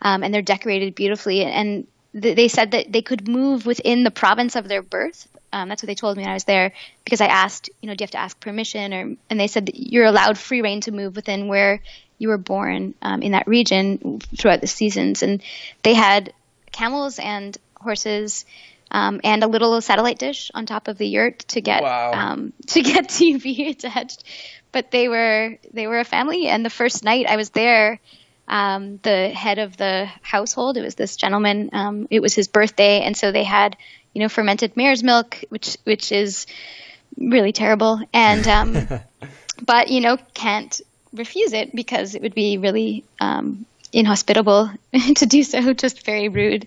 Um, and they're decorated beautifully. And th- they said that they could move within the province of their birth. Um, that's what they told me when I was there because I asked, you know, do you have to ask permission? Or and they said you're allowed free reign to move within where you were born um, in that region throughout the seasons. And they had camels and horses um, and a little satellite dish on top of the yurt to get Wow. um, to get TV attached. But they were they were a family, and the first night I was there, um, the head of the household, it was this gentleman. Um, it was his birthday, and so they had you know fermented mare's milk, which which is really terrible, and um, but you know can't refuse it because it would be really um, inhospitable to do so, just very rude.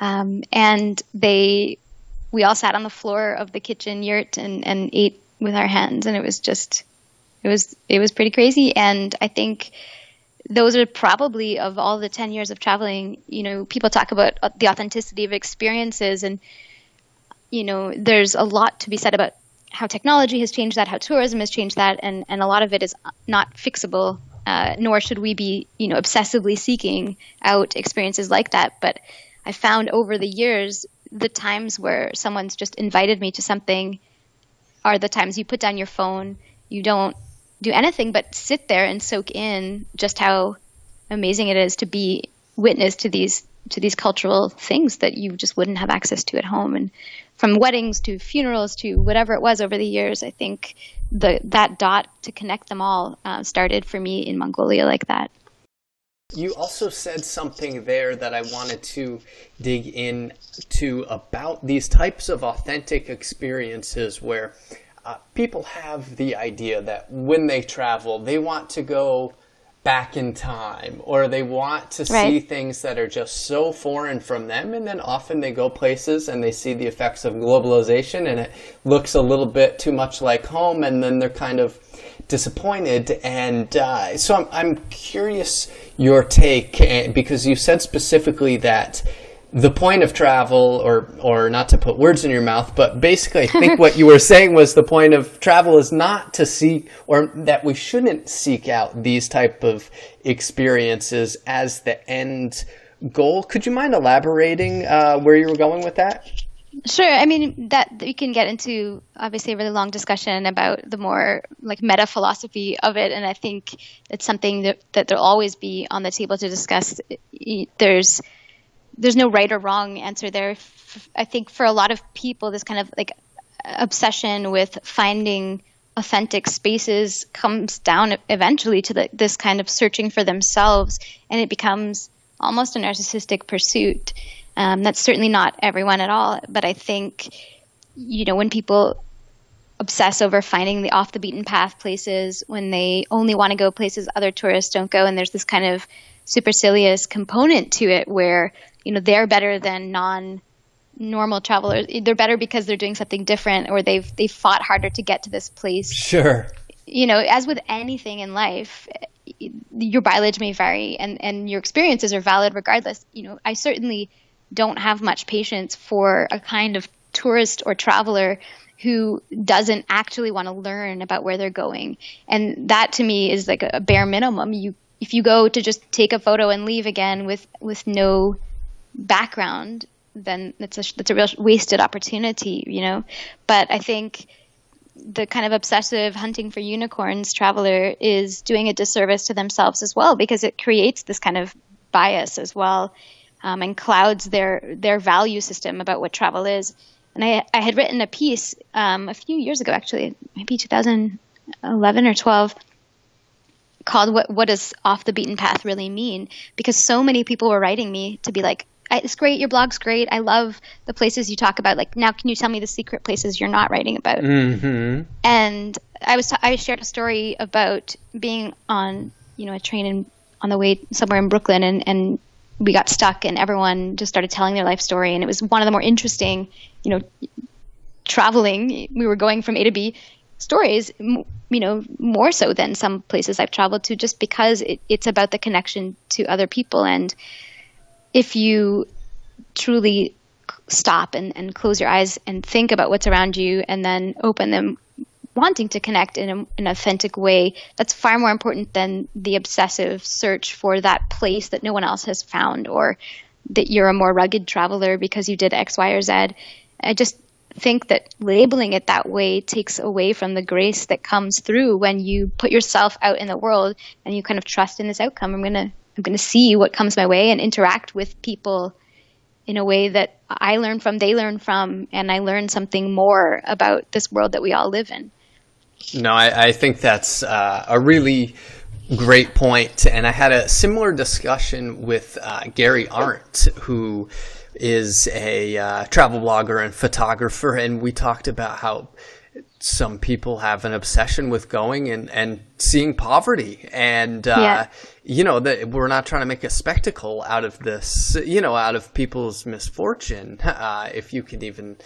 Um, and they, we all sat on the floor of the kitchen yurt and, and ate with our hands, and it was just, it was it was pretty crazy. And I think those are probably of all the ten years of traveling. You know, people talk about uh, the authenticity of experiences, and you know, there's a lot to be said about how technology has changed that, how tourism has changed that, and, and a lot of it is not fixable. Uh, nor should we be, you know, obsessively seeking out experiences like that. But I found over the years the times where someone's just invited me to something are the times you put down your phone, you don't do anything but sit there and soak in just how amazing it is to be witness to these to these cultural things that you just wouldn't have access to at home and from weddings to funerals to whatever it was over the years i think the that dot to connect them all uh, started for me in mongolia like that. You also said something there that I wanted to dig into about these types of authentic experiences where uh, people have the idea that when they travel, they want to go back in time or they want to see Right. things that are just so foreign from them and then often they go places and they see the effects of globalization and it looks a little bit too much like home and then they're kind of disappointed and uh, so I'm, I'm curious your take because you said specifically that the point of travel or or not to put words in your mouth but basically i think what you were saying was the point of travel is not to seek or that we shouldn't seek out these type of experiences as the end goal could you mind elaborating uh, where you were going with that Sure. I mean that we can get into obviously a really long discussion about the more like meta philosophy of it, and I think it's something that that there'll always be on the table to discuss. There's there's no right or wrong answer there. I think for a lot of people, this kind of like obsession with finding authentic spaces comes down eventually to the, this kind of searching for themselves, and it becomes almost a narcissistic pursuit. Um, that's certainly not everyone at all, but I think you know when people obsess over finding the off the beaten path places when they only want to go places other tourists don't go and there's this kind of supercilious component to it where you know they're better than non normal travelers. They're better because they're doing something different or they've they've fought harder to get to this place. Sure. You know, as with anything in life, your mileage may vary and, and your experiences are valid regardless. You know, I certainly don't have much patience for a kind of tourist or traveler who doesn't actually want to learn about where they're going. And that to me is like a bare minimum. You if you go to just take a photo and leave again with with no background, then it's a that's a real wasted opportunity, you know. But I think the kind of obsessive hunting for unicorns traveler is doing a disservice to themselves as well because it creates this kind of bias as well um, and clouds their their value system about what travel is. And I, I had written a piece um, a few years ago, actually, maybe 2011 or 12, called "What What Does Off the Beaten Path Really Mean?" Because so many people were writing me to be like, "It's great, your blog's great. I love the places you talk about. Like, now can you tell me the secret places you're not writing about?" Mm-hmm. And I was t- I shared a story about being on you know a train in, on the way somewhere in Brooklyn and and we got stuck and everyone just started telling their life story and it was one of the more interesting you know traveling we were going from a to b stories you know more so than some places i've traveled to just because it, it's about the connection to other people and if you truly stop and, and close your eyes and think about what's around you and then open them wanting to connect in a, an authentic way that's far more important than the obsessive search for that place that no one else has found or that you're a more rugged traveler because you did x y or z. I just think that labeling it that way takes away from the grace that comes through when you put yourself out in the world and you kind of trust in this outcome. I'm going to i'm going to see what comes my way and interact with people in a way that I learn from, they learn from, and I learn something more about this world that we all live in. No, I, I think that's uh, a really great point. And I had a similar discussion with uh, Gary Arndt, who is a uh, travel blogger and photographer. And we talked about how some people have an obsession with going and, and seeing poverty. And, uh, yeah. You know, that we're not trying to make a spectacle out of this, you know, out of people's misfortune, uh, if you can even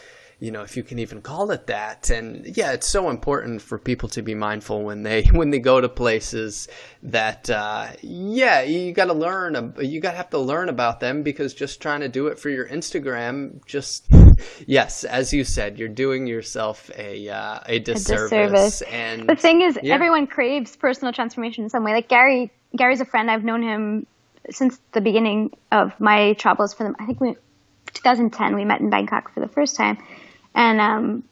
you know, if you can even call it that. And yeah, it's so important for people to be mindful when they when they go to places that uh, yeah, you got to learn. You got to have to learn about them because just trying to do it for your Instagram, just yes, as you said, you're doing yourself a uh, a, disservice. a disservice. And the thing is, yeah. everyone craves personal transformation in some way. Like Gary, Gary's a friend. I've known him since the beginning of my travels for them. I think we 2010 we met in Bangkok for the first time and um,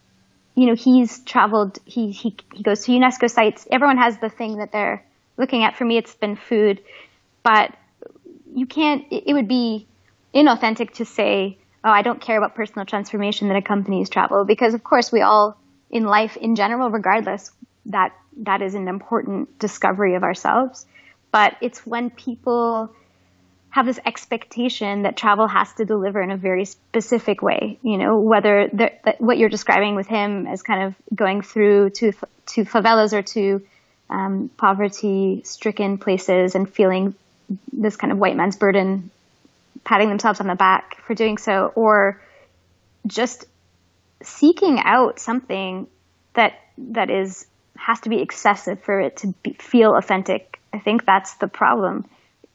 you know he's traveled. He he he goes to UNESCO sites. Everyone has the thing that they're looking at. For me, it's been food, but you can't. It, it would be inauthentic to say, "Oh, I don't care about personal transformation that accompanies travel," because of course we all in life in general, regardless, that that is an important discovery of ourselves. But it's when people have this expectation that travel has to deliver in a very specific way. You know, whether the, what you're describing with him as kind of going through to to favelas or to um, poverty-stricken places and feeling this kind of white man's burden, patting themselves on the back for doing so, or just seeking out something that that is has to be excessive for it to be, feel authentic. I think that's the problem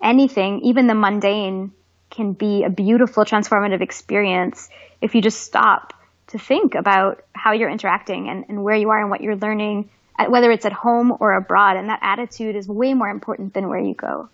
anything, even the mundane, can be a beautiful transformative experience if you just stop to think about how you're interacting and, and where you are and what you're learning, whether it's at home or abroad. And that attitude is way more important than where you go.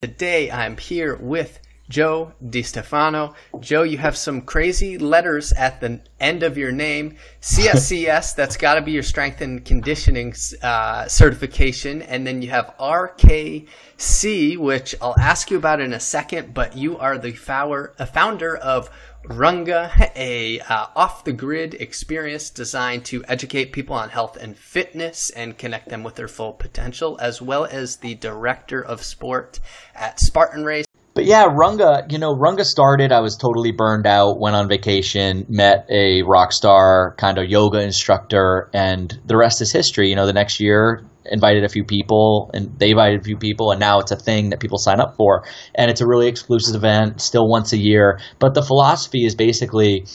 Today I'm here with Joe DiStefano. Joe, you have some crazy letters at the end of your name. CSCS, that's got to be your strength and conditioning uh, certification. And then you have RKC, which I'll ask you about in a second, but you are the founder of Runga, a uh, off-the-grid experience designed to educate people on health and fitness and connect them with their full potential, as well as the director of sport at Spartan Race but yeah, Runga, you know, Runga started. I was totally burned out. Went on vacation, met a rock star kind of yoga instructor, and the rest is history. You know, the next year invited a few people and they invited a few people and now it's a thing that people sign up for. And it's a really exclusive event still once a year. But the philosophy is basically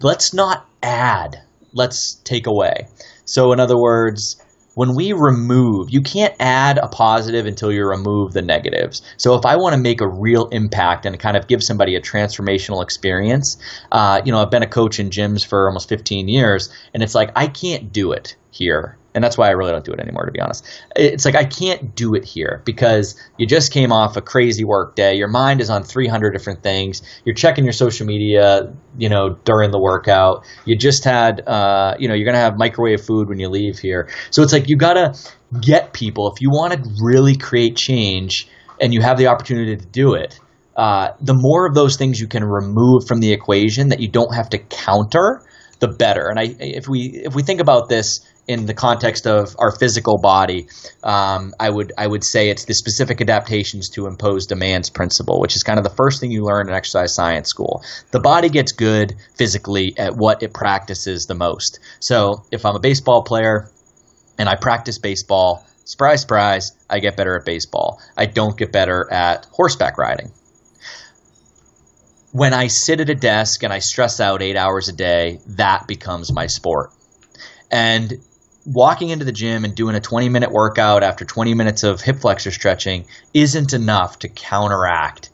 let's not add let's take away. So in other words when we remove, you can't add a positive until you remove the negatives. So if I want to make a real impact and kind of give somebody a transformational experience, uh, you know, I've been a coach in gyms for almost 15 years, and it's like I can't do it here and that's why I really don't do it anymore, to be honest. It's like I can't do it here because you just came off a crazy work day. Your mind is on 300 different things. You're checking your social media, you know, during the workout. You just had, uh, you know, you're gonna have microwave food when you leave here. So it's like you gotta get people if you want to really create change and you have the opportunity to do it. Uh, the more of those things you can remove from the equation that you don't have to counter, the better. And I, if we if we think about this in the context of our physical body, um, I would I would say it's the specific adaptations to impose demands principle, which is kind of the first thing you learn in exercise science school. The body gets good physically at what it practices the most. So if I'm a baseball player and I practice baseball, surprise, surprise, I get better at baseball. I don't get better at horseback riding. When I sit at a desk and I stress out eight hours a day, that becomes my sport. And walking into the gym and doing a 20 minute workout after 20 minutes of hip flexor stretching isn't enough to counteract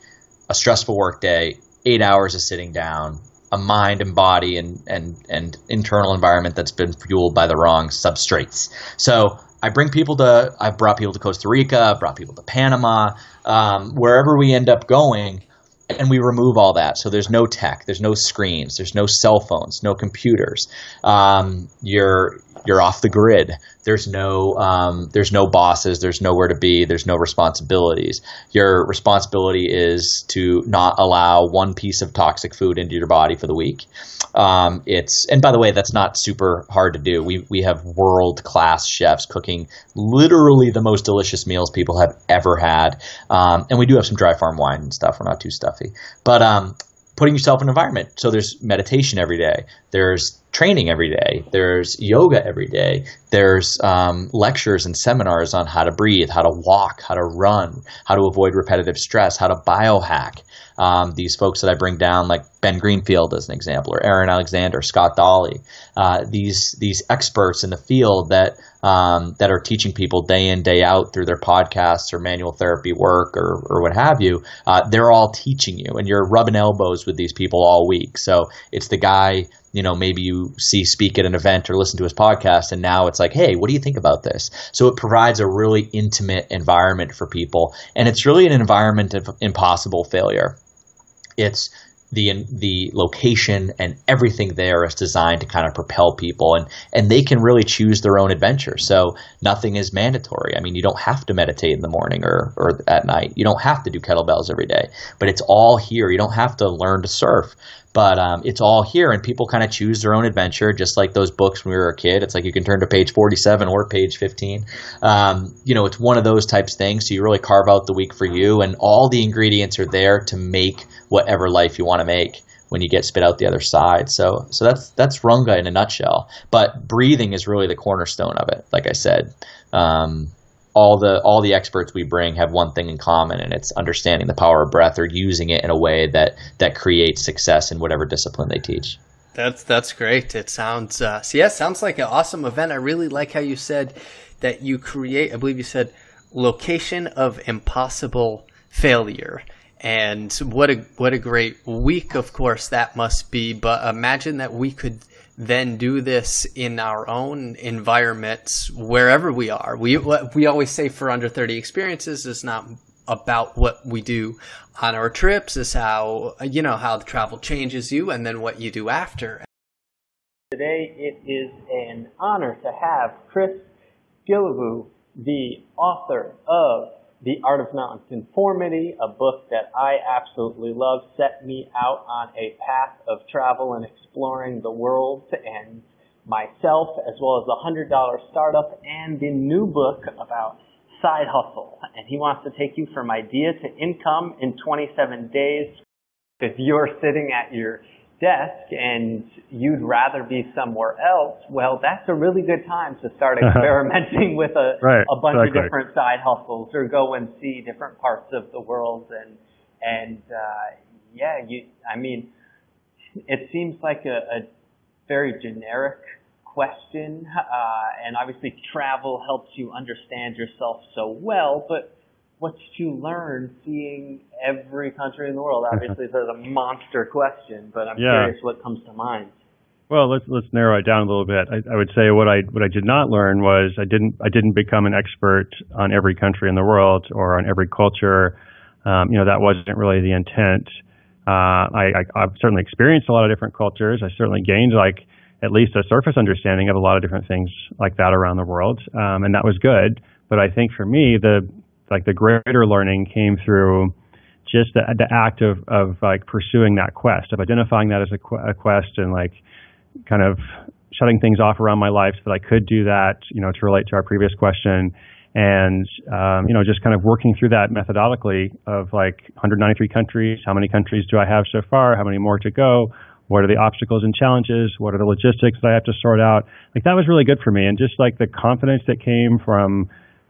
a stressful work day, eight hours of sitting down, a mind and body and, and, and internal environment that's been fueled by the wrong substrates. So I bring people to, I've brought people to Costa Rica, I've brought people to Panama, um, wherever we end up going, and we remove all that. So there's no tech, there's no screens, there's no cell phones, no computers. Um, you're you're off the grid. There's no um, there's no bosses. There's nowhere to be. There's no responsibilities. Your responsibility is to not allow one piece of toxic food into your body for the week. Um, it's and by the way, that's not super hard to do. We we have world class chefs cooking literally the most delicious meals people have ever had, um, and we do have some dry farm wine and stuff. We're not too stuffy, but um, putting yourself in an environment. So there's meditation every day. There's training every day. There's yoga every day. There's um, lectures and seminars on how to breathe, how to walk, how to run, how to avoid repetitive stress, how to biohack. Um, these folks that I bring down, like Ben Greenfield as an example, or Aaron Alexander, Scott Dolly, uh, these these experts in the field that um, that are teaching people day in day out through their podcasts or manual therapy work or, or what have you. Uh, they're all teaching you, and you're rubbing elbows with these people all week. So it's the guy you know, maybe you see speak at an event or listen to his podcast, and now it's like, hey, what do you think about this? So it provides a really intimate environment for people, and it's really an environment of impossible failure. It's the the location and everything there is designed to kind of propel people and and they can really choose their own adventure. So nothing is mandatory. I mean you don't have to meditate in the morning or or at night. You don't have to do kettlebells every day but it's all here. You don't have to learn to surf but um, it's all here and people kind of choose their own adventure just like those books when we were a kid. It's like you can turn to page 47 or page 15 um, you know it's one of those types of things so you really carve out the week for you and all the ingredients are there to make whatever life you want to make when you get spit out the other side. So so that's that's runga in a nutshell. But breathing is really the cornerstone of it like i said. Um, all the all the experts we bring have one thing in common and it's understanding the power of breath or using it in a way that that creates success in whatever discipline they teach. That's that's great. It sounds uh, so yeah sounds like an awesome event. I really like how you said that you create i believe you said location of impossible failure. And what a what a great week of course that must be. But imagine that we could then do this in our own environments wherever we are. We we always say for under 30 experiences is not about what we do on our trips is how you know how the travel changes you and then what you do after. Today it is an honor to have Chris Guillebeau, the author of the Art of Nonconformity, a book that I absolutely love, set me out on a path of travel and exploring the world and myself, as well as the $100 startup and the new book about side hustle and he wants to take you from idea to income in 27 days. If you're sitting at your desk and you'd rather be somewhere else, well, that's a really good time to start experimenting with a, right, a bunch exactly. of different side hustles or go and see different parts of the world. And, and, uh, yeah, you, I mean, it seems like a, a very generic question, uh, and obviously travel helps you understand yourself so well, but what did you learn seeing every country in the world? Obviously, there's a monster question, but I'm Yeah. curious what comes to mind. Well, let's let's narrow it down a little bit. I, I would say what I what I did not learn was I didn't I didn't become an expert on every country in the world or on every culture. Um, you know that wasn't really the intent. Uh, I, I I've certainly experienced a lot of different cultures. I certainly gained like at least a surface understanding of a lot of different things like that around the world, um, and that was good. But I think for me the like the greater learning came through just the, the act of of like pursuing that quest of identifying that as a, qu- a quest and like kind of shutting things off around my life so that I could do that, you know, to relate to our previous question. And, um, you know, just kind of working through that methodically of like 193 countries. How many countries do I have so far? How many more to go? What are the obstacles and challenges? What are the logistics that I have to sort out? Like that was really good for me. And just like the confidence that came from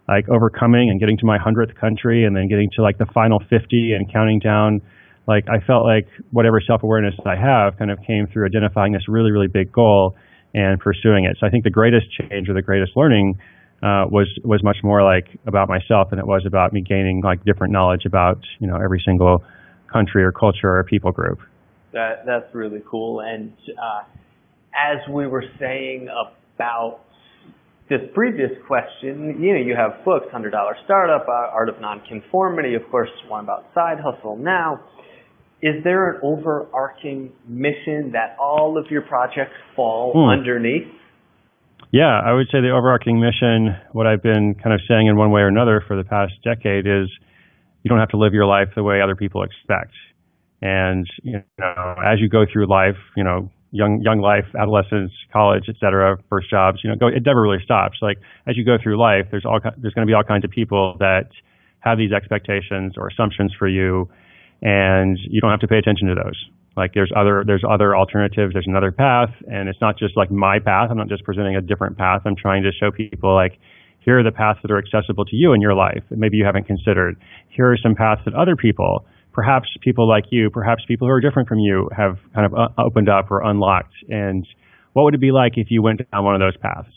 like overcoming and getting to my 100th country and then getting to like the final 50 and counting down like I felt like whatever self-awareness I have kind of came through identifying this really, really big goal and pursuing it. So I think the greatest change or the greatest learning uh, was was much more like about myself than it was about me gaining like different knowledge about you know every single country or culture or people group. That that's really cool. And uh, as we were saying about this previous question, you know, you have books, Hundred Dollar Startup, uh, Art of Nonconformity, of course, one about side hustle now. Is there an overarching mission that all of your projects fall Hmm. underneath? Yeah, I would say the overarching mission, what I've been kind of saying in one way or another for the past decade is you don't have to live your life the way other people expect. And, you know, as you go through life, you know, young, young life, adolescence, college, et cetera, first jobs, you know, go, it never really stops. Like as you go through life, there's all, there's going to be all kinds of people that have these expectations or assumptions for you and you don't have to pay attention to those. Like there's other there's other alternatives. There's another path, and it's not just like my path. I'm not just presenting a different path. I'm trying to show people like here are the paths that are accessible to you in your life that maybe you haven't considered. Here are some paths that other people, perhaps people like you, perhaps people who are different from you, have kind of uh, opened up or unlocked. And what would it be like if you went down one of those paths?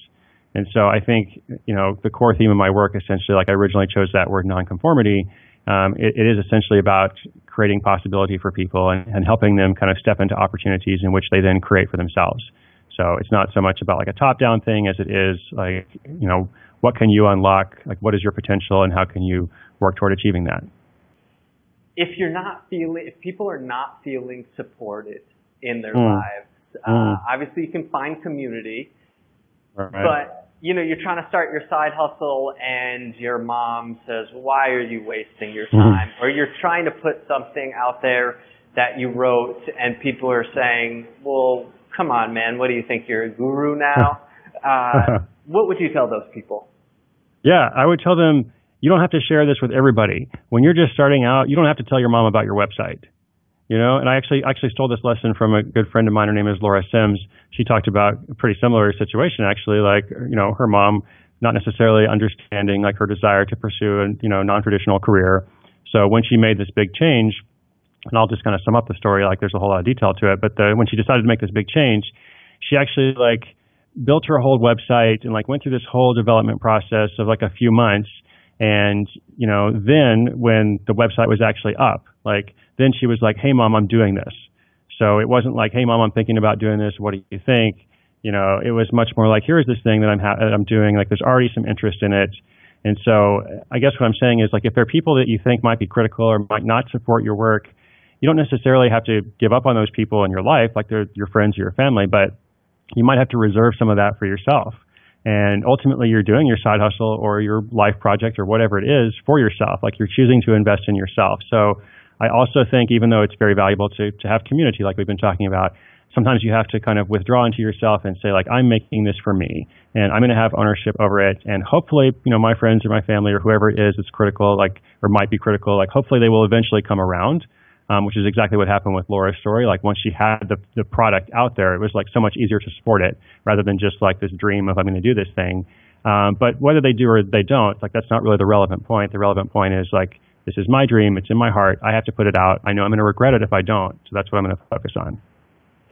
And so I think, you know, the core theme of my work essentially, like I originally chose that word nonconformity, um, it, it is essentially about creating possibility for people and, and helping them kind of step into opportunities in which they then create for themselves. So it's not so much about like a top-down thing as it is like, you know, what can you unlock? Like, what is your potential, and how can you work toward achieving that? If you're not feeling, if people are not feeling supported in their Mm. lives, uh, Mm. obviously you can find community, Right. but you know you're trying to start your side hustle and your mom says why are you wasting your Mhm. time or you're trying to put something out there that you wrote and people are saying well come on man what do you think you're a guru now uh, what would you tell those people Yeah, I would tell them you don't have to share this with everybody. When you're just starting out, you don't have to tell your mom about your website. You know, and I actually actually stole this lesson from a good friend of mine. Her name is Laura Sims. She talked about a pretty similar situation actually, like you know, her mom not necessarily understanding like her desire to pursue a you know non-traditional career. So when she made this big change, and I'll just kind of sum up the story. Like there's a whole lot of detail to it, but the, when she decided to make this big change, she actually like built her whole website and like went through this whole development process of like a few months. And, you know, then when the website was actually up, like then she was like, Hey mom, I'm doing this. So it wasn't like, Hey mom, I'm thinking about doing this. What do you think? You know, it was much more like, here's this thing that I'm, ha- that I'm doing. Like there's already some interest in it. And so I guess what I'm saying is like, if there are people that you think might be critical or might not support your work, you don't necessarily have to give up on those people in your life, like they're your friends or your family, but you might have to reserve some of that for yourself. And ultimately, you're doing your side hustle or your life project or whatever it is for yourself. Like you're choosing to invest in yourself. So I also think, even though it's very valuable to, to have community, like we've been talking about, sometimes you have to kind of withdraw into yourself and say like I'm making this for me and I'm going to have ownership over it and hopefully you know my friends or my family or whoever it is that's critical like or might be critical like hopefully they will eventually come around um, which is exactly what happened with Laura's story. Like once she had the, the product out there it was like so much easier to support it rather than just like this dream of I'm going to do this thing. Um, but whether they do or they don't like that's not really the relevant point. The relevant point is like this is my dream. It's in my heart. I have to put it out. I know I'm going to regret it if I don't. So that's what I'm going to focus on